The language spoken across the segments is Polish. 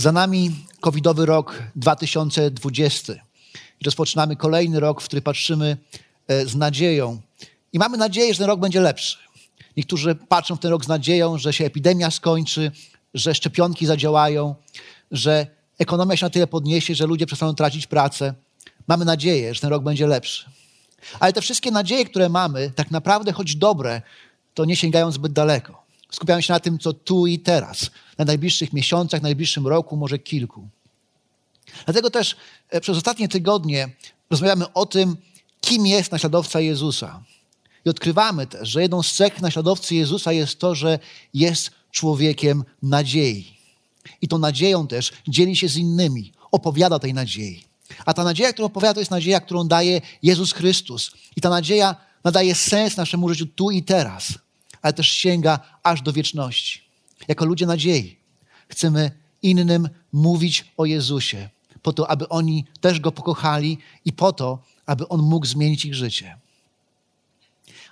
Za nami covidowy rok 2020 i rozpoczynamy kolejny rok, w który patrzymy e, z nadzieją. I mamy nadzieję, że ten rok będzie lepszy. Niektórzy patrzą w ten rok z nadzieją, że się epidemia skończy, że szczepionki zadziałają, że ekonomia się na tyle podniesie, że ludzie przestaną tracić pracę. Mamy nadzieję, że ten rok będzie lepszy. Ale te wszystkie nadzieje, które mamy, tak naprawdę, choć dobre, to nie sięgają zbyt daleko. Skupiają się na tym, co tu i teraz, na najbliższych miesiącach, najbliższym roku, może kilku. Dlatego też e, przez ostatnie tygodnie rozmawiamy o tym, kim jest naśladowca Jezusa. I odkrywamy też, że jedną z cech naśladowcy Jezusa jest to, że jest człowiekiem nadziei. I tą nadzieją też dzieli się z innymi, opowiada tej nadziei. A ta nadzieja, którą opowiada, to jest nadzieja, którą daje Jezus Chrystus. I ta nadzieja nadaje sens naszemu życiu tu i teraz, ale też sięga aż do wieczności. Jako ludzie nadziei chcemy innym mówić o Jezusie, po to, aby oni też Go pokochali i po to, aby On mógł zmienić ich życie.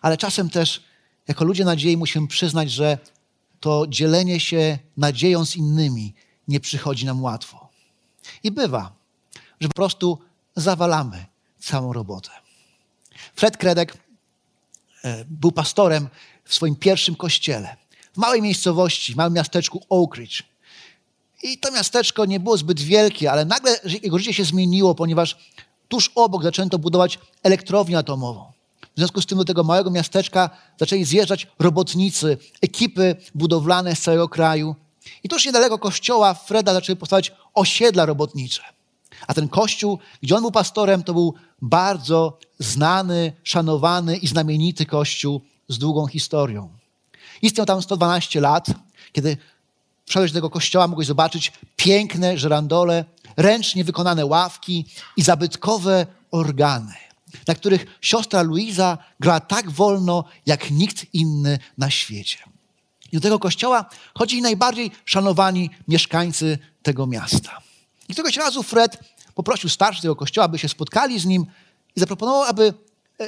Ale czasem też, jako ludzie nadziei, musimy przyznać, że to dzielenie się nadzieją z innymi nie przychodzi nam łatwo. I bywa, że po prostu zawalamy całą robotę. Fred Kredek e, był pastorem w swoim pierwszym kościele w małej miejscowości, w małym miasteczku Oak Ridge. I to miasteczko nie było zbyt wielkie, ale nagle jego życie się zmieniło, ponieważ tuż obok zaczęto budować elektrownię atomową. W związku z tym do tego małego miasteczka zaczęli zjeżdżać robotnicy, ekipy budowlane z całego kraju. I tuż niedaleko kościoła Freda zaczęły powstawać osiedla robotnicze. A ten kościół, gdzie on był pastorem, to był bardzo znany, szanowany i znamienity kościół z długą historią. Istniał tam 112 lat, kiedy wszedłeś do tego kościoła, mogłeś zobaczyć piękne żerandole, ręcznie wykonane ławki i zabytkowe organy, na których siostra Luiza grała tak wolno, jak nikt inny na świecie. I do tego kościoła chodzili najbardziej szanowani mieszkańcy tego miasta. I któregoś razu Fred poprosił starszych tego kościoła, aby się spotkali z nim i zaproponował, aby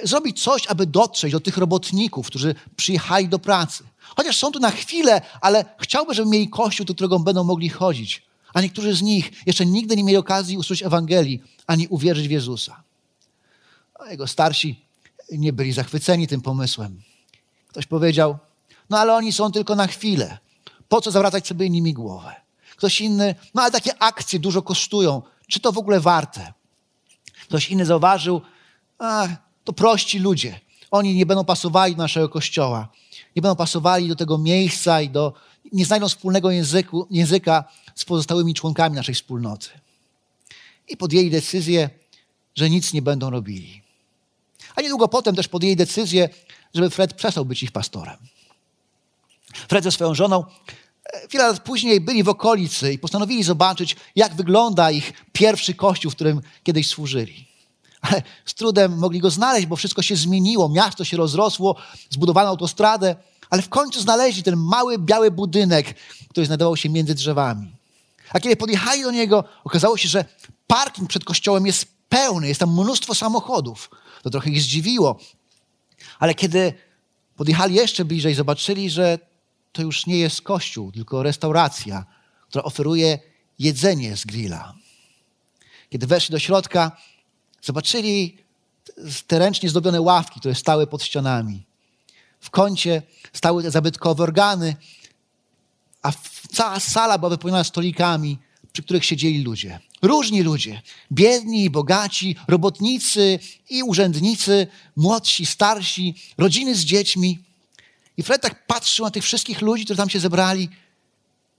zrobić coś, aby dotrzeć do tych robotników, którzy przyjechali do pracy. Chociaż są tu na chwilę, ale chciałby, żeby mieli kościół, do którego będą mogli chodzić. A niektórzy z nich jeszcze nigdy nie mieli okazji usłyszeć Ewangelii, ani uwierzyć w Jezusa. A jego starsi nie byli zachwyceni tym pomysłem. Ktoś powiedział, no ale oni są tylko na chwilę. Po co zawracać sobie nimi głowę? Ktoś inny, no ale takie akcje dużo kosztują. Czy to w ogóle warte? Ktoś inny zauważył, a, to prości ludzie. Oni nie będą pasowali do naszego kościoła. Nie będą pasowali do tego miejsca i do, nie znajdą wspólnego języku, języka z pozostałymi członkami naszej wspólnoty. I podjęli decyzję, że nic nie będą robili. A niedługo potem też podjęli decyzję, żeby Fred przestał być ich pastorem. Fred ze swoją żoną e, wiele lat później byli w okolicy i postanowili zobaczyć, jak wygląda ich pierwszy kościół, w którym kiedyś służyli. Ale z trudem mogli go znaleźć, bo wszystko się zmieniło, miasto się rozrosło, zbudowano autostradę, ale w końcu znaleźli ten mały, biały budynek, który znajdował się między drzewami. A kiedy podjechali do niego, okazało się, że parking przed kościołem jest pełny, jest tam mnóstwo samochodów. To trochę ich zdziwiło. Ale kiedy podjechali jeszcze bliżej, zobaczyli, że to już nie jest kościół, tylko restauracja, która oferuje jedzenie z grilla. Kiedy weszli do środka, zobaczyli te ręcznie zdobione ławki, które stały pod ścianami. W kącie stały te zabytkowe organy, a cała sala była wypełniona stolikami, przy których siedzieli ludzie. Różni ludzie. Biedni i bogaci, robotnicy i urzędnicy, młodsi, starsi, rodziny z dziećmi. I Fred tak patrzył na tych wszystkich ludzi, którzy tam się zebrali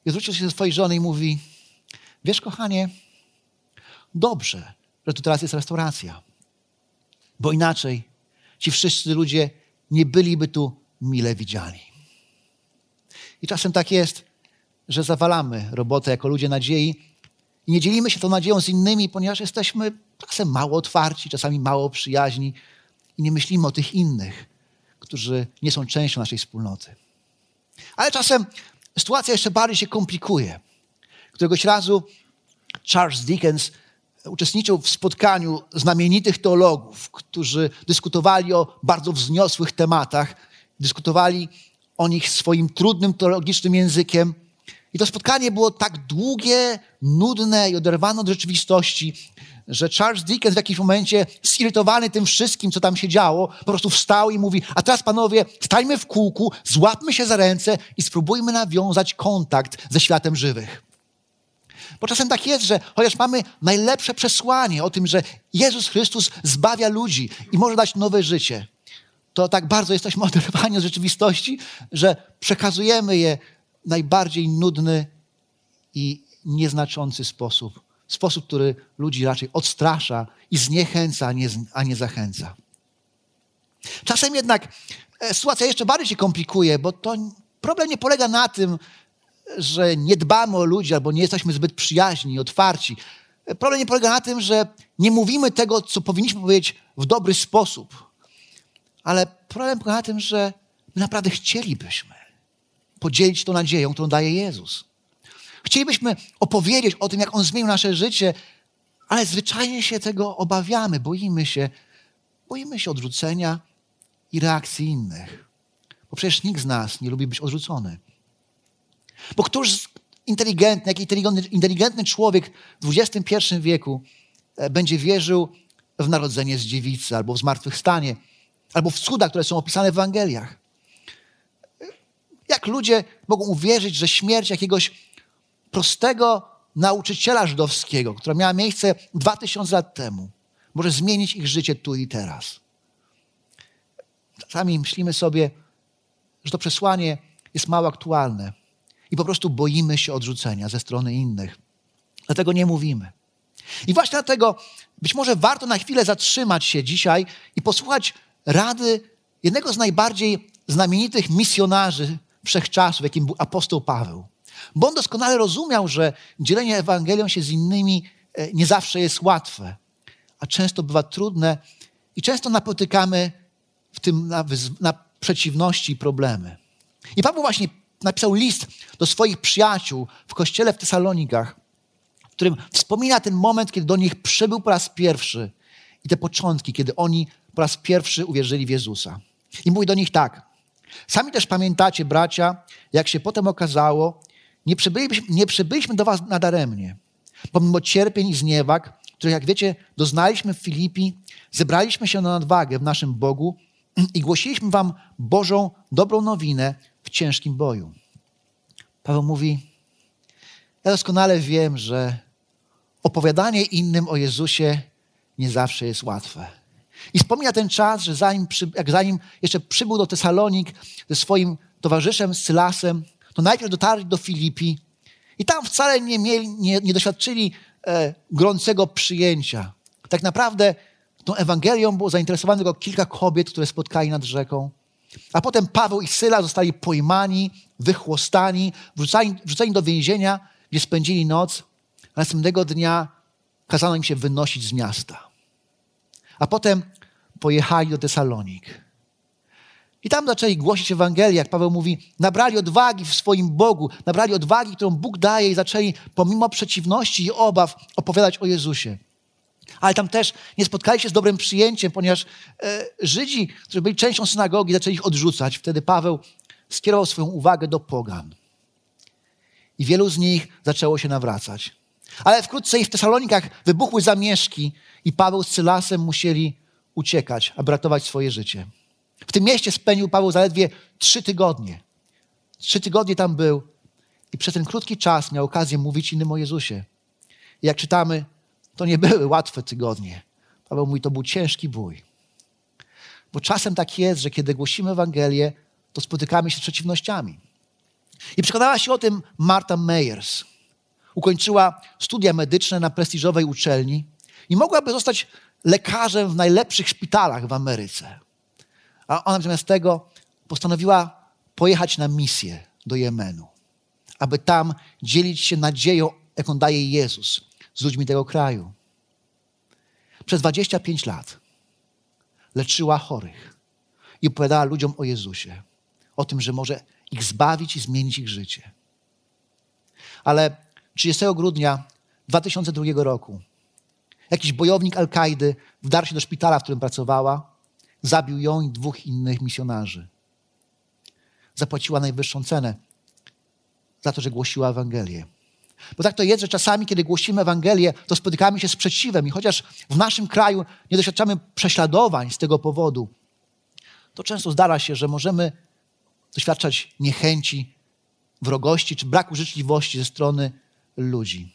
i zwrócił się do swojej żony i mówi, wiesz kochanie, dobrze, że tu teraz jest restauracja. Bo inaczej ci wszyscy ludzie nie byliby tu mile widziani. I czasem tak jest, że zawalamy robotę jako ludzie nadziei i nie dzielimy się tą nadzieją z innymi, ponieważ jesteśmy czasem mało otwarci, czasami mało przyjaźni i nie myślimy o tych innych, którzy nie są częścią naszej wspólnoty. Ale czasem sytuacja jeszcze bardziej się komplikuje. Któregoś razu Charles Dickens uczestniczył w spotkaniu znamienitych teologów, którzy dyskutowali o bardzo wzniosłych tematach, dyskutowali o nich swoim trudnym teologicznym językiem. I to spotkanie było tak długie, nudne i oderwane od rzeczywistości, że Charles Dickens w jakimś momencie, zirytowany tym wszystkim, co tam się działo, po prostu wstał i mówi: A teraz, panowie, stańmy w kółku, złapmy się za ręce i spróbujmy nawiązać kontakt ze światem żywych. Bo czasem tak jest, że chociaż mamy najlepsze przesłanie o tym, że Jezus Chrystus zbawia ludzi i może dać nowe życie, to tak bardzo jesteśmy oderwani od rzeczywistości, że przekazujemy je w najbardziej nudny i nieznaczący sposób. Sposób, który ludzi raczej odstrasza i zniechęca, a nie, a nie zachęca. Czasem jednak e, sytuacja jeszcze bardziej się komplikuje, bo to problem nie polega na tym, że nie dbamy o ludzi albo nie jesteśmy zbyt przyjaźni, otwarci. Problem nie polega na tym, że nie mówimy tego, co powinniśmy powiedzieć w dobry sposób. Ale problem polega na tym, że my naprawdę chcielibyśmy podzielić tą nadzieją, którą daje Jezus. Chcielibyśmy opowiedzieć o tym, jak On zmienił nasze życie, ale zwyczajnie się tego obawiamy, boimy się, boimy się odrzucenia i reakcji innych. Bo przecież nikt z nas nie lubi być odrzucony. Bo któż inteligentny, jak inteligentny człowiek w XXI wieku e, będzie wierzył w narodzenie z dziewicy, albo w zmartwychwstanie, albo w cudach, które są opisane w Ewangeliach? Jak ludzie mogą uwierzyć, że śmierć jakiegoś prostego nauczyciela żydowskiego, która miała miejsce dwa tysiące lat temu, może zmienić ich życie tu i teraz? Czasami myślimy sobie, że to przesłanie jest mało aktualne i po prostu boimy się odrzucenia ze strony innych. Dlatego nie mówimy. I właśnie dlatego być może warto na chwilę zatrzymać się dzisiaj i posłuchać rady jednego z najbardziej znamienitych misjonarzy wszechczasów, jakim był apostoł Paweł. Bo on doskonale rozumiał, że dzielenie Ewangelią się z innymi e, nie zawsze jest łatwe, a często bywa trudne i często napotykamy w tym na, na przeciwności i problemy. I Paweł właśnie napisał list do swoich przyjaciół w kościele w Tesalonikach, w którym wspomina ten moment, kiedy do nich przybył po raz pierwszy i te początki, kiedy oni po raz pierwszy uwierzyli w Jezusa. I mówi do nich tak. Sami też pamiętacie, bracia, jak się potem okazało, nie przybyliśmy, nie przybyliśmy do was nadaremnie. Pomimo cierpień i zniewag, których, jak wiecie, doznaliśmy w Filipi, zebraliśmy się na nadwagę w naszym Bogu i głosiliśmy wam Bożą dobrą nowinę, w ciężkim boju. Paweł mówi: Ja doskonale wiem, że opowiadanie innym o Jezusie nie zawsze jest łatwe. I wspomina ten czas, że zanim, jak zanim jeszcze przybył do Tesalonik ze swoim towarzyszem Sylasem, to najpierw dotarli do Filipi i tam wcale nie, mieli, nie, nie doświadczyli e, gorącego przyjęcia. Tak naprawdę tą Ewangelią było zainteresowane tylko kilka kobiet, które spotkali nad rzeką. A potem Paweł i Syla zostali pojmani, wychłostani, wrzucani, wrzuceni do więzienia, gdzie spędzili noc, a następnego dnia kazano im się wynosić z miasta. A potem pojechali do Tesalonik. I tam zaczęli głosić Ewangelię, jak Paweł mówi, nabrali odwagi w swoim Bogu, nabrali odwagi, którą Bóg daje i zaczęli pomimo przeciwności i obaw opowiadać o Jezusie. Ale tam też nie spotkali się z dobrym przyjęciem, ponieważ e, Żydzi, którzy byli częścią synagogi, zaczęli ich odrzucać. Wtedy Paweł skierował swoją uwagę do pogan. I wielu z nich zaczęło się nawracać. Ale wkrótce i w Tesalonikach wybuchły zamieszki i Paweł z Cylasem musieli uciekać, aby ratować swoje życie. W tym mieście spędził Paweł zaledwie trzy tygodnie. Trzy tygodnie tam był i przez ten krótki czas miał okazję mówić innym o Jezusie. I jak czytamy, to nie były łatwe tygodnie. Paweł mówi, to był ciężki bój. Bo czasem tak jest, że kiedy głosimy Ewangelię, to spotykamy się z przeciwnościami. I przekonała się o tym Marta Meyers. Ukończyła studia medyczne na prestiżowej uczelni i mogłaby zostać lekarzem w najlepszych szpitalach w Ameryce. A ona zamiast tego postanowiła pojechać na misję do Jemenu, aby tam dzielić się nadzieją, jaką daje Jezus z ludźmi tego kraju. Przez 25 lat leczyła chorych i opowiadała ludziom o Jezusie, o tym, że może ich zbawić i zmienić ich życie. Ale 30 grudnia 2002 roku jakiś bojownik Al-Kaidy wdarł się do szpitala, w którym pracowała, zabił ją i dwóch innych misjonarzy. Zapłaciła najwyższą cenę za to, że głosiła Ewangelię. Bo tak to jest, że czasami, kiedy głosimy Ewangelię, to spotykamy się z sprzeciwem. I chociaż w naszym kraju nie doświadczamy prześladowań z tego powodu, to często zdarza się, że możemy doświadczać niechęci, wrogości czy braku życzliwości ze strony ludzi.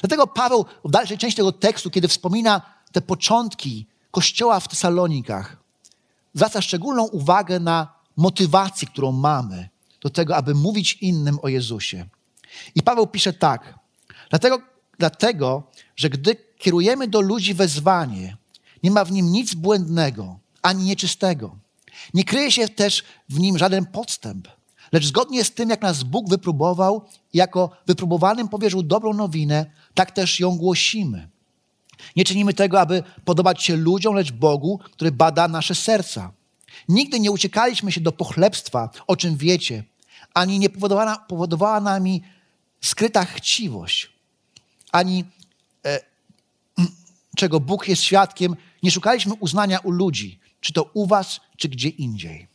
Dlatego Paweł w dalszej części tego tekstu, kiedy wspomina te początki kościoła w Tesalonikach, zwraca szczególną uwagę na motywację, którą mamy do tego, aby mówić innym o Jezusie. I Paweł pisze tak. Dlatego, dlatego, że gdy kierujemy do ludzi wezwanie, nie ma w nim nic błędnego ani nieczystego. Nie kryje się też w nim żaden podstęp, lecz zgodnie z tym, jak nas Bóg wypróbował i jako wypróbowanym powierzył dobrą nowinę, tak też ją głosimy. Nie czynimy tego, aby podobać się ludziom, lecz Bogu, który bada nasze serca. Nigdy nie uciekaliśmy się do pochlebstwa, o czym wiecie, ani nie powodowała, powodowała nami skryta chciwość, ani e, czego Bóg jest świadkiem, nie szukaliśmy uznania u ludzi, czy to u was, czy gdzie indziej.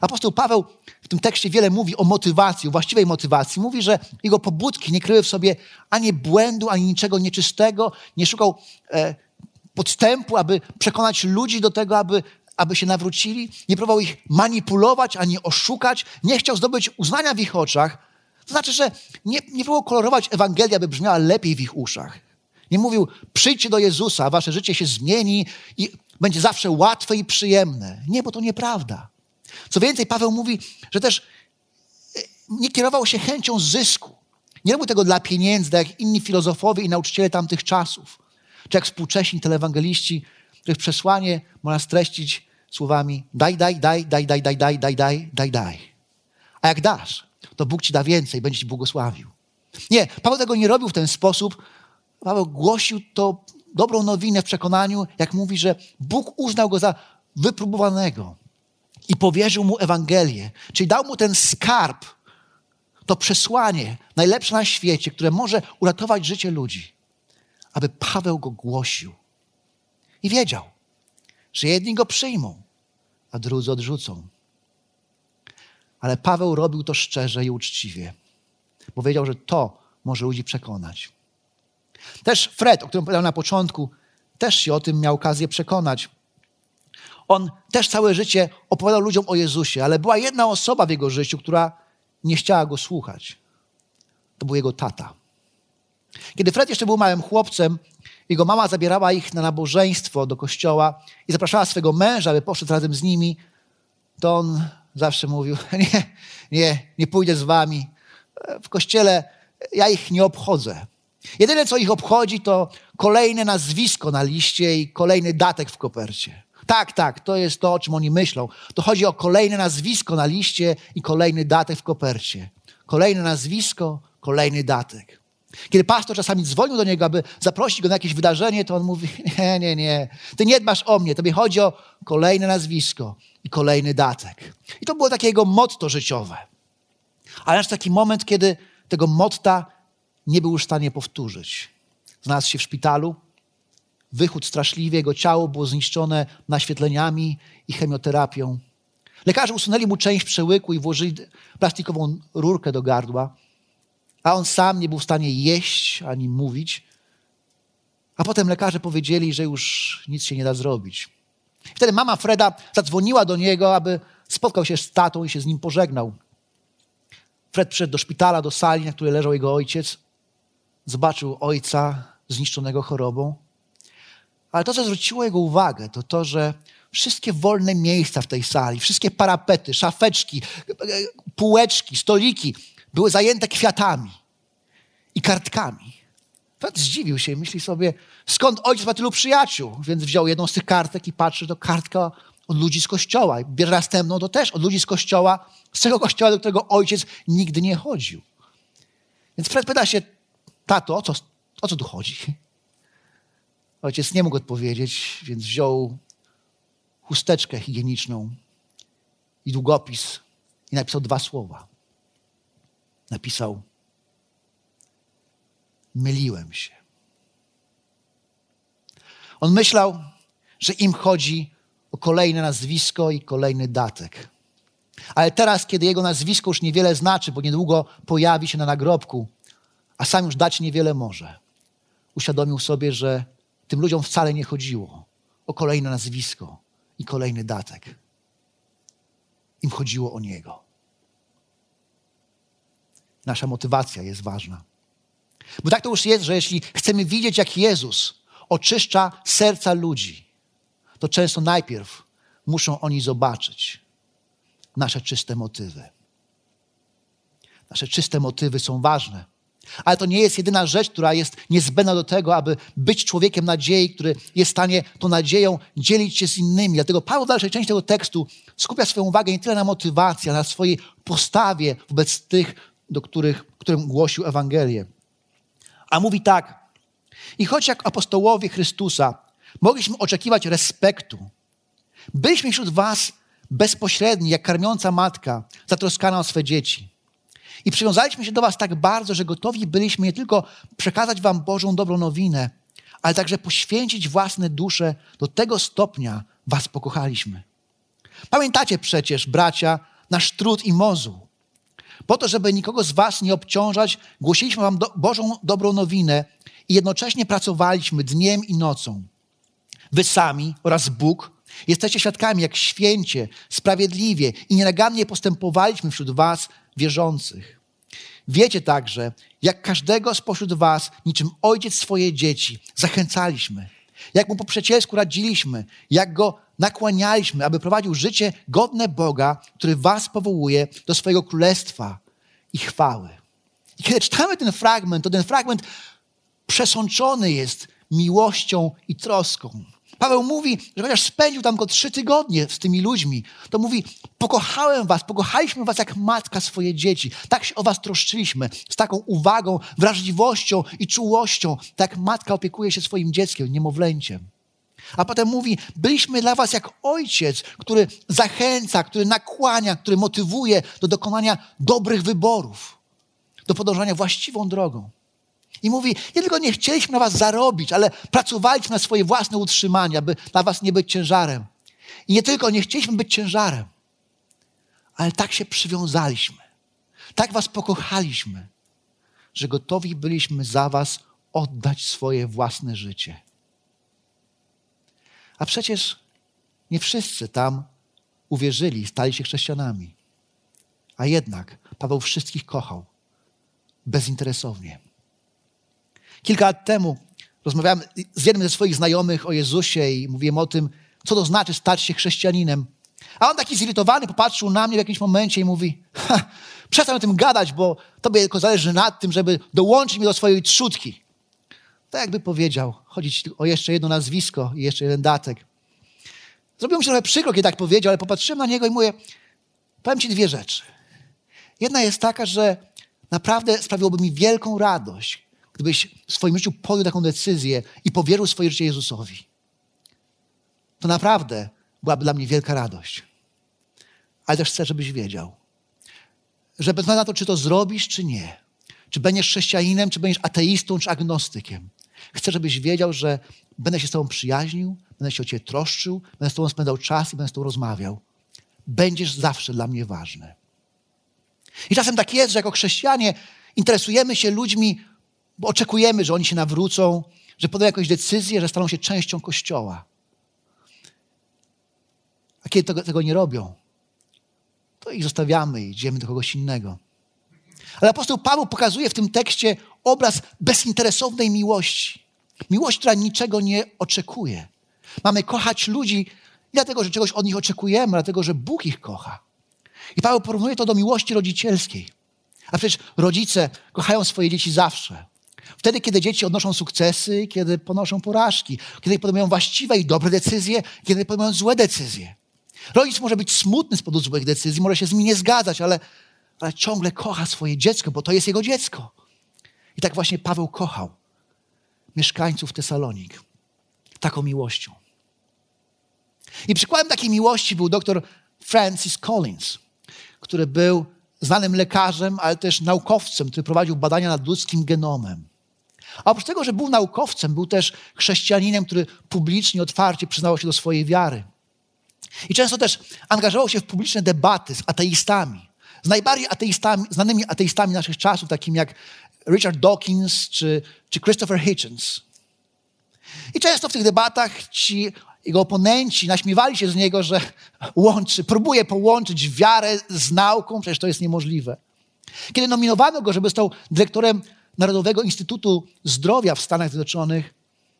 Apostoł Paweł w tym tekście wiele mówi o motywacji, o właściwej motywacji. Mówi, że jego pobudki nie kryły w sobie ani błędu, ani niczego nieczystego. Nie szukał e, podstępu, aby przekonać ludzi do tego, aby, aby się nawrócili. Nie próbował ich manipulować, ani oszukać. Nie chciał zdobyć uznania w ich oczach. To znaczy, że nie, nie próbował kolorować Ewangelii, aby brzmiała lepiej w ich uszach. Nie mówił, przyjdźcie do Jezusa, wasze życie się zmieni i będzie zawsze łatwe i przyjemne. Nie, bo to nieprawda. Co więcej, Paweł mówi, że też e, nie kierował się chęcią zysku. Nie robił tego dla pieniędzy, tak jak inni filozofowie i nauczyciele tamtych czasów. Czy jak współcześni telewangeliści, których przesłanie można streścić słowami daj, daj, daj, daj, daj, daj, daj, daj, daj, daj. A jak dasz, to Bóg ci da więcej, będzie ci błogosławił. Nie, Paweł tego nie robił w ten sposób. Paweł głosił to dobrą nowinę w przekonaniu, jak mówi, że Bóg uznał go za wypróbowanego, i powierzył mu Ewangelię, czyli dał mu ten skarb, to przesłanie najlepsze na świecie, które może uratować życie ludzi, aby Paweł go głosił. I wiedział, że jedni go przyjmą, a drudzy odrzucą. Ale Paweł robił to szczerze i uczciwie, bo wiedział, że to może ludzi przekonać. Też Fred, o którym powiedziałem na początku, też się o tym miał okazję przekonać. On też całe życie opowiadał ludziom o Jezusie, ale była jedna osoba w jego życiu, która nie chciała go słuchać. To był jego tata. Kiedy Fred jeszcze był małym chłopcem, jego mama zabierała ich na nabożeństwo do kościoła i zapraszała swego męża, aby poszedł razem z nimi, to on zawsze mówił: Nie, nie, nie pójdę z wami. W kościele ja ich nie obchodzę. Jedyne, co ich obchodzi, to kolejne nazwisko na liście i kolejny datek w kopercie. Tak, tak, to jest to, o czym oni myślą. To chodzi o kolejne nazwisko na liście i kolejny datek w kopercie. Kolejne nazwisko, kolejny datek. Kiedy pastor czasami dzwonił do niego, aby zaprosić go na jakieś wydarzenie, to on mówi: Nie, nie, nie, ty nie dbasz o mnie, tobie chodzi o kolejne nazwisko i kolejny datek. I to było takie jego motto życiowe. Ale aż taki moment, kiedy tego motta nie był już w stanie powtórzyć. Znalazł się w szpitalu, wychód straszliwie, jego ciało było zniszczone naświetleniami i chemioterapią. Lekarze usunęli mu część przełyku i włożyli plastikową rurkę do gardła, a on sam nie był w stanie jeść ani mówić. A potem lekarze powiedzieli, że już nic się nie da zrobić. Wtedy mama Freda zadzwoniła do niego, aby spotkał się z tatą i się z nim pożegnał. Fred przyszedł do szpitala, do sali, na której leżał jego ojciec. Zobaczył ojca zniszczonego chorobą. Ale to, co zwróciło jego uwagę, to to, że wszystkie wolne miejsca w tej sali, wszystkie parapety, szafeczki, półeczki, stoliki były zajęte kwiatami i kartkami. Piotr zdziwił się i myśli sobie, skąd ojciec ma tylu przyjaciół? Więc wziął jedną z tych kartek i patrzy, to kartka od ludzi z kościoła. I bierze następną, to też od ludzi z kościoła, z tego kościoła, do którego ojciec nigdy nie chodził. Więc Fred pyta się, tato, o co, o co tu chodzi? Ojciec nie mógł odpowiedzieć, więc wziął chusteczkę higieniczną i długopis i napisał dwa słowa. Napisał: Myliłem się. On myślał, że im chodzi o kolejne nazwisko i kolejny datek. Ale teraz, kiedy jego nazwisko już niewiele znaczy, bo niedługo pojawi się na nagrobku, a sam już dać niewiele może, uświadomił sobie, że tym ludziom wcale nie chodziło o kolejne nazwisko i kolejny datek. Im chodziło o Niego. Nasza motywacja jest ważna. Bo tak to już jest, że jeśli chcemy widzieć, jak Jezus oczyszcza serca ludzi, to często najpierw muszą oni zobaczyć nasze czyste motywy. Nasze czyste motywy są ważne. Ale to nie jest jedyna rzecz, która jest niezbędna do tego, aby być człowiekiem nadziei, który jest w stanie tą nadzieją dzielić się z innymi. Dlatego Paweł w dalszej części tego tekstu skupia swoją uwagę nie tyle na motywacji, ale na swojej postawie wobec tych, do których, którym głosił Ewangelię. A mówi tak. I choć jak apostołowie Chrystusa mogliśmy oczekiwać respektu, byliśmy wśród was bezpośredni, jak karmiąca matka, zatroskana o swe dzieci. I przywiązaliśmy się do Was tak bardzo, że gotowi byliśmy nie tylko przekazać Wam Bożą dobrą nowinę, ale także poświęcić własne dusze do tego stopnia Was pokochaliśmy. Pamiętacie przecież, bracia, nasz trud i mozu. Po to, żeby nikogo z Was nie obciążać, głosiliśmy Wam do Bożą dobrą nowinę i jednocześnie pracowaliśmy dniem i nocą. Wy sami oraz Bóg jesteście świadkami, jak święcie, sprawiedliwie i nienagannie postępowaliśmy wśród Was wierzących. Wiecie także, jak każdego spośród was, niczym ojciec swoje dzieci, zachęcaliśmy, jak mu po przyjacielsku radziliśmy, jak go nakłanialiśmy, aby prowadził życie godne Boga, który was powołuje do swojego królestwa i chwały. I kiedy czytamy ten fragment, to ten fragment przesączony jest miłością i troską. Paweł mówi, że chociaż spędził tam go trzy tygodnie z tymi ludźmi, to mówi, pokochałem was, pokochaliśmy was jak matka swoje dzieci. Tak się o was troszczyliśmy, z taką uwagą, wrażliwością i czułością, tak matka opiekuje się swoim dzieckiem, niemowlęciem. A potem mówi, byliśmy dla was jak ojciec, który zachęca, który nakłania, który motywuje do dokonania dobrych wyborów, do podążania właściwą drogą. I mówi, nie tylko nie chcieliśmy na was zarobić, ale pracowaliśmy na swoje własne utrzymanie, aby dla was nie być ciężarem. I nie tylko nie chcieliśmy być ciężarem, ale tak się przywiązaliśmy, tak was pokochaliśmy, że gotowi byliśmy za was oddać swoje własne życie. A przecież nie wszyscy tam uwierzyli, stali się chrześcijanami. A jednak Paweł wszystkich kochał bezinteresownie. Kilka lat temu rozmawiałem z jednym ze swoich znajomych o Jezusie i mówiłem o tym, co to znaczy stać się chrześcijaninem. A on taki zirytowany popatrzył na mnie w jakimś momencie i mówi: Przestań o tym gadać, bo tobie tylko zależy na tym, żeby dołączyć mnie do swojej trzutki. Tak jakby powiedział, chodzić o jeszcze jedno nazwisko i jeszcze jeden datek. Zrobiło mi się trochę przykro, kiedy tak powiedział, ale popatrzyłem na niego i mówię: Powiem ci dwie rzeczy. Jedna jest taka, że naprawdę sprawiłoby mi wielką radość, gdybyś w swoim życiu podjął taką decyzję i powierzył swoje życie Jezusowi, to naprawdę byłaby dla mnie wielka radość. Ale też chcę, żebyś wiedział, że bez na to, czy to zrobisz, czy nie, czy będziesz chrześcijaninem, czy będziesz ateistą, czy agnostykiem, chcę, żebyś wiedział, że będę się z Tobą przyjaźnił, będę się o Ciebie troszczył, będę z Tobą spędzał czas i będę z Tobą rozmawiał. Będziesz zawsze dla mnie ważny. I czasem tak jest, że jako chrześcijanie interesujemy się ludźmi bo oczekujemy, że oni się nawrócą, że podają jakąś decyzję, że staną się częścią Kościoła. A kiedy tego, tego nie robią, to ich zostawiamy i idziemy do kogoś innego. Ale apostoł Paweł pokazuje w tym tekście obraz bezinteresownej miłości. Miłość, która niczego nie oczekuje. Mamy kochać ludzi nie dlatego, że czegoś od nich oczekujemy, dlatego, że Bóg ich kocha. I Paweł porównuje to do miłości rodzicielskiej. A przecież rodzice kochają swoje dzieci zawsze. Wtedy, kiedy dzieci odnoszą sukcesy, kiedy ponoszą porażki, kiedy podejmują właściwe i dobre decyzje, kiedy podejmują złe decyzje. Rodzic może być smutny z powodu złych decyzji, może się z nimi nie zgadzać, ale, ale ciągle kocha swoje dziecko, bo to jest jego dziecko. I tak właśnie Paweł kochał mieszkańców Tesalonik taką miłością. I przykładem takiej miłości był dr Francis Collins, który był znanym lekarzem, ale też naukowcem, który prowadził badania nad ludzkim genomem. A oprócz tego, że był naukowcem, był też chrześcijaninem, który publicznie, otwarcie przyznawał się do swojej wiary. I często też angażował się w publiczne debaty z ateistami. Z najbardziej ateistami, znanymi ateistami naszych czasów, takimi jak Richard Dawkins czy, czy Christopher Hitchens. I często w tych debatach ci jego oponenci naśmiewali się z niego, że łączy, próbuje połączyć wiarę z nauką, przecież to jest niemożliwe. Kiedy nominowano go, żeby został dyrektorem Narodowego Instytutu Zdrowia w Stanach Zjednoczonych,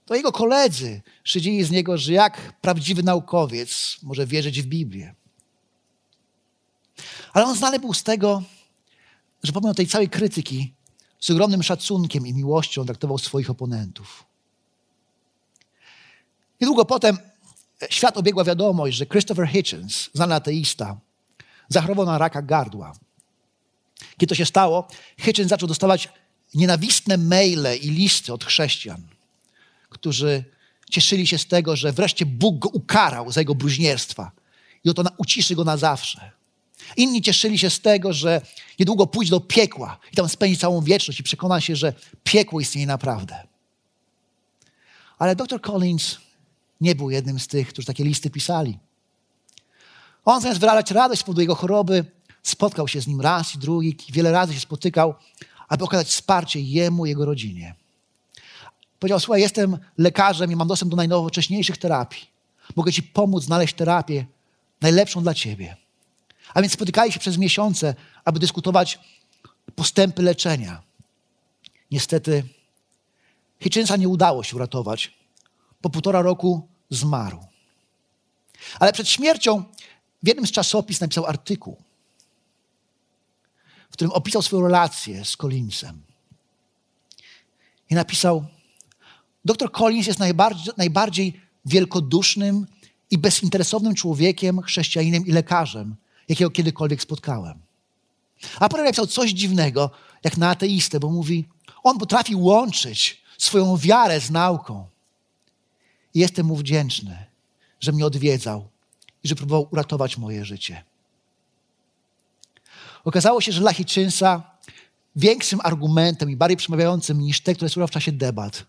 to jego koledzy szydzili z niego, że jak prawdziwy naukowiec może wierzyć w Biblię. Ale on znany był z tego, że pomimo tej całej krytyki, z ogromnym szacunkiem i miłością traktował swoich oponentów. Niedługo potem świat obiegła wiadomość, że Christopher Hitchens, znany ateista, zachorował na raka gardła. Kiedy to się stało, Hitchens zaczął dostawać nienawistne maile i listy od chrześcijan, którzy cieszyli się z tego, że wreszcie Bóg go ukarał za jego bluźnierstwa i oto uciszy go na zawsze. Inni cieszyli się z tego, że niedługo pójdzie do piekła i tam spędzi całą wieczność i przekona się, że piekło istnieje naprawdę. Ale dr Collins nie był jednym z tych, którzy takie listy pisali. On zamiast wyrażać radość z powodu jego choroby, spotkał się z nim raz i drugi, wiele razy się spotykał, aby okazać wsparcie jemu jego rodzinie. Powiedział, słuchaj, jestem lekarzem i mam dostęp do najnowocześniejszych terapii. Mogę ci pomóc znaleźć terapię najlepszą dla ciebie. A więc spotykali się przez miesiące, aby dyskutować postępy leczenia. Niestety Hitchensa nie udało się uratować. Po półtora roku zmarł. Ale przed śmiercią w jednym z czasopis napisał artykuł, którym opisał swoją relację z Collinsem. I napisał: Dr Collins jest najbardziej, najbardziej wielkodusznym i bezinteresownym człowiekiem, chrześcijaninem i lekarzem, jakiego kiedykolwiek spotkałem. A potem napisał coś dziwnego, jak na ateistę, bo mówi: On potrafi łączyć swoją wiarę z nauką. I jestem mu wdzięczny, że mnie odwiedzał i że próbował uratować moje życie. Okazało się, że dla Hitchensa większym argumentem i bardziej przemawiającym niż te, które słuchał w czasie debat,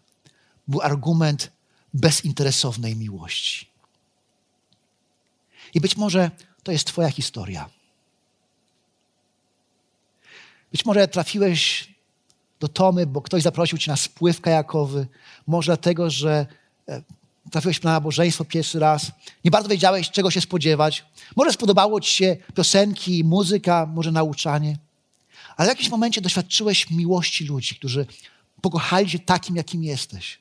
był argument bezinteresownej miłości. I być może to jest Twoja historia. Być może trafiłeś do Tomy, bo ktoś zaprosił Cię na spływ kajakowy, może dlatego, że e, trafiłeś na nabożeństwo pierwszy raz, nie bardzo wiedziałeś, czego się spodziewać. Może spodobało ci się piosenki, muzyka, może nauczanie. Ale w jakimś momencie doświadczyłeś miłości ludzi, którzy pokochali cię takim, jakim jesteś.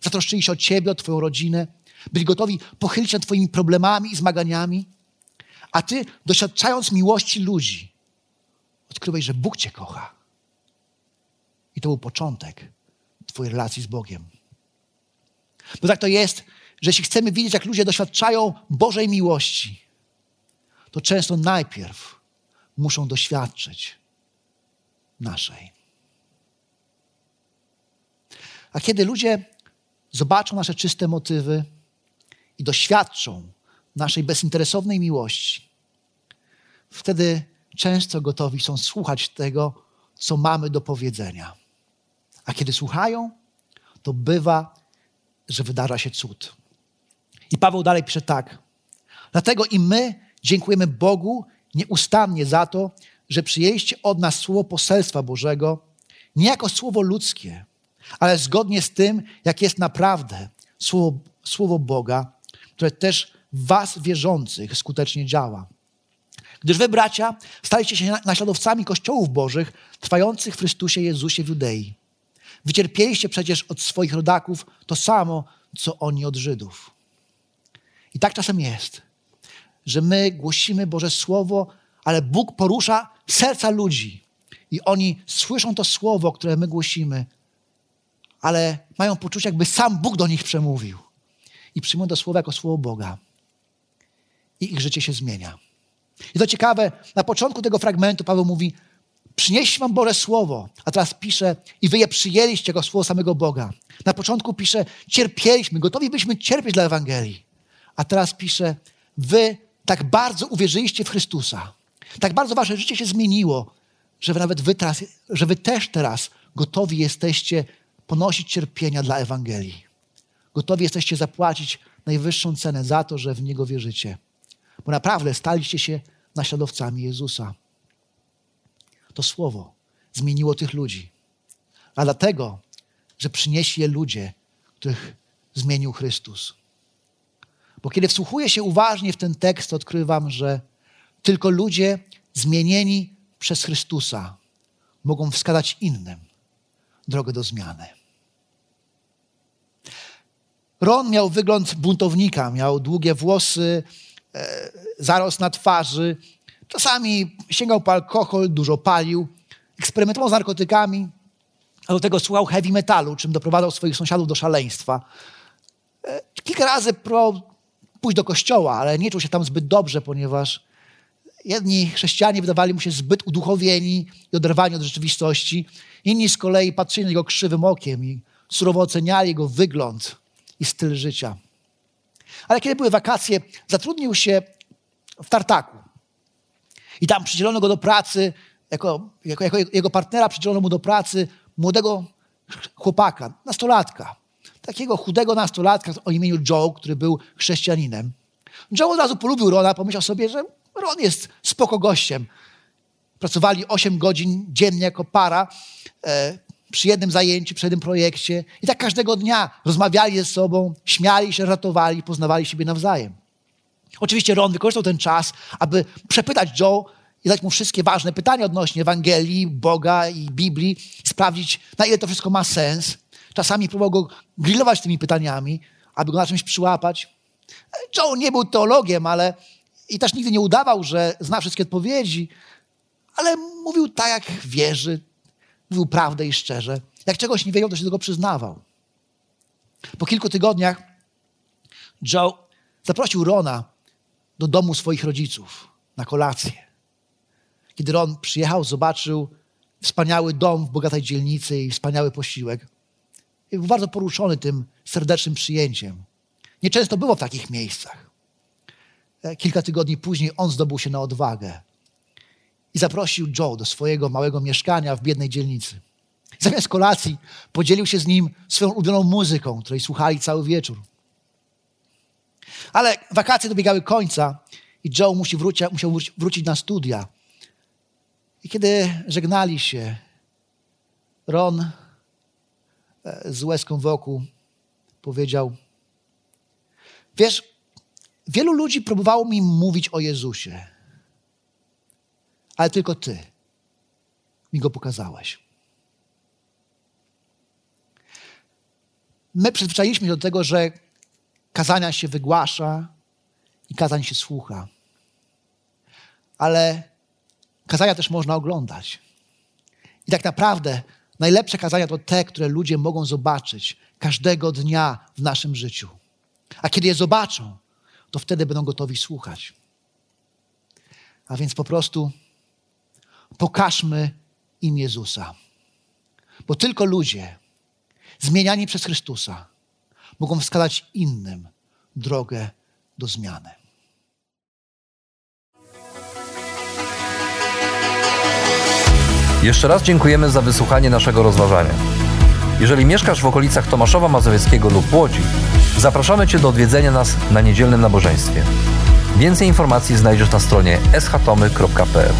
Zatroszczyli się o ciebie, o twoją rodzinę. Byli gotowi pochylić się nad twoimi problemami i zmaganiami. A ty, doświadczając miłości ludzi, odkryłeś, że Bóg cię kocha. I to był początek twojej relacji z Bogiem. Bo tak to jest, że jeśli chcemy widzieć, jak ludzie doświadczają Bożej miłości, to często najpierw muszą doświadczyć naszej. A kiedy ludzie zobaczą nasze czyste motywy i doświadczą naszej bezinteresownej miłości, wtedy często gotowi są słuchać tego, co mamy do powiedzenia. A kiedy słuchają, to bywa, że wydarza się cud. I Paweł dalej pisze tak. Dlatego i my dziękujemy Bogu nieustannie za to, że przyjęliście od nas słowo poselstwa Bożego, nie jako słowo ludzkie, ale zgodnie z tym, jak jest naprawdę słowo, słowo Boga, które też was wierzących skutecznie działa. Gdyż wy, bracia, staliście się naśladowcami kościołów bożych, trwających w Chrystusie Jezusie w Judei. Wycierpieliście przecież od swoich rodaków to samo, co oni od Żydów. I tak czasem jest, że my głosimy Boże Słowo, ale Bóg porusza serca ludzi i oni słyszą to Słowo, które my głosimy, ale mają poczucie, jakby sam Bóg do nich przemówił. I przyjmują to słowo jako słowo Boga. I ich życie się zmienia. I to ciekawe, na początku tego fragmentu Paweł mówi: Przynieś wam Boże Słowo, a teraz pisze, i wy je przyjęliście jako słowo samego Boga. Na początku pisze, cierpieliśmy, gotowi byliśmy cierpieć dla Ewangelii. A teraz pisze, wy tak bardzo uwierzyliście w Chrystusa. Tak bardzo wasze życie się zmieniło, że wy nawet wy teraz, że wy też teraz gotowi jesteście ponosić cierpienia dla Ewangelii. Gotowi jesteście zapłacić najwyższą cenę za to, że w Niego wierzycie. Bo naprawdę staliście się naśladowcami Jezusa. To słowo zmieniło tych ludzi. A dlatego, że przynieśli je ludzie, których zmienił Chrystus. Bo kiedy wsłuchuję się uważnie w ten tekst, odkrywam, że tylko ludzie zmienieni przez Chrystusa mogą wskazać innym drogę do zmiany. Ron miał wygląd buntownika, miał długie włosy, e, zarost na twarzy, czasami sięgał po alkohol, dużo palił, eksperymentował z narkotykami, a do tego słuchał heavy metalu, czym doprowadzał swoich sąsiadów do szaleństwa. E, kilka razy próbował pójść do kościoła, ale nie czuł się tam zbyt dobrze, ponieważ jedni chrześcijanie wydawali mu się zbyt uduchowieni i oderwani od rzeczywistości, inni z kolei patrzyli na niego krzywym okiem i surowo oceniali jego wygląd i styl życia. Ale kiedy były wakacje, zatrudnił się w tartaku. I tam przydzielono go do pracy, jako, jako, jako jego partnera przydzielono mu do pracy młodego chłopaka, nastolatka. Takiego chudego nastolatka o imieniu Joe, który był chrześcijaninem. Joe od razu polubił Rona, pomyślał sobie, że Ron jest spoko gościem. Pracowali 8 godzin dziennie jako para e, przy jednym zajęciu, przy jednym projekcie. I tak każdego dnia rozmawiali ze sobą, śmiali się, ratowali, poznawali siebie nawzajem. Oczywiście Ron wykorzystał ten czas, aby przepytać Joe i zadać mu wszystkie ważne pytania odnośnie Ewangelii, Boga i Biblii, sprawdzić, na ile to wszystko ma sens. Czasami próbował go grillować tymi pytaniami, aby go na czymś przyłapać. Joe nie był teologiem, ale i też nigdy nie udawał, że zna wszystkie odpowiedzi, ale mówił tak, jak wierzy, mówił prawdę i szczerze. Jak czegoś nie wiedział, to się tego przyznawał. Po kilku tygodniach Joe zaprosił Rona do domu swoich rodziców na kolację. Kiedy Ron przyjechał, zobaczył wspaniały dom w bogatej dzielnicy i wspaniały posiłek. I był bardzo poruszony tym serdecznym przyjęciem. Nieczęsto było w takich miejscach. E, kilka tygodni później on zdobył się na odwagę i zaprosił Joe do swojego małego mieszkania w biednej dzielnicy. Zamiast kolacji podzielił się z nim swoją ulubioną muzyką, której słuchali cały wieczór. Ale wakacje dobiegały końca i Joe musi wróci, musiał wrócić na studia. I kiedy żegnali się, Ron e, z łezką wokół powiedział: Wiesz, wielu ludzi próbowało mi mówić o Jezusie, ale tylko Ty mi go pokazałeś. My przyzwyczailiśmy się do tego, że kazania się wygłasza i kazań się słucha. Ale kazania też można oglądać. I tak naprawdę najlepsze kazania to te, które ludzie mogą zobaczyć każdego dnia w naszym życiu. A kiedy je zobaczą, to wtedy będą gotowi słuchać. A więc po prostu pokażmy im Jezusa. Bo tylko ludzie zmieniani przez Chrystusa mogą wskazać innym drogę do zmiany. Jeszcze raz dziękujemy za wysłuchanie naszego rozważania. Jeżeli mieszkasz w okolicach Tomaszowa Mazowieckiego lub Łodzi, zapraszamy Cię do odwiedzenia nas na niedzielnym nabożeństwie. Więcej informacji znajdziesz na stronie schatomy.pl.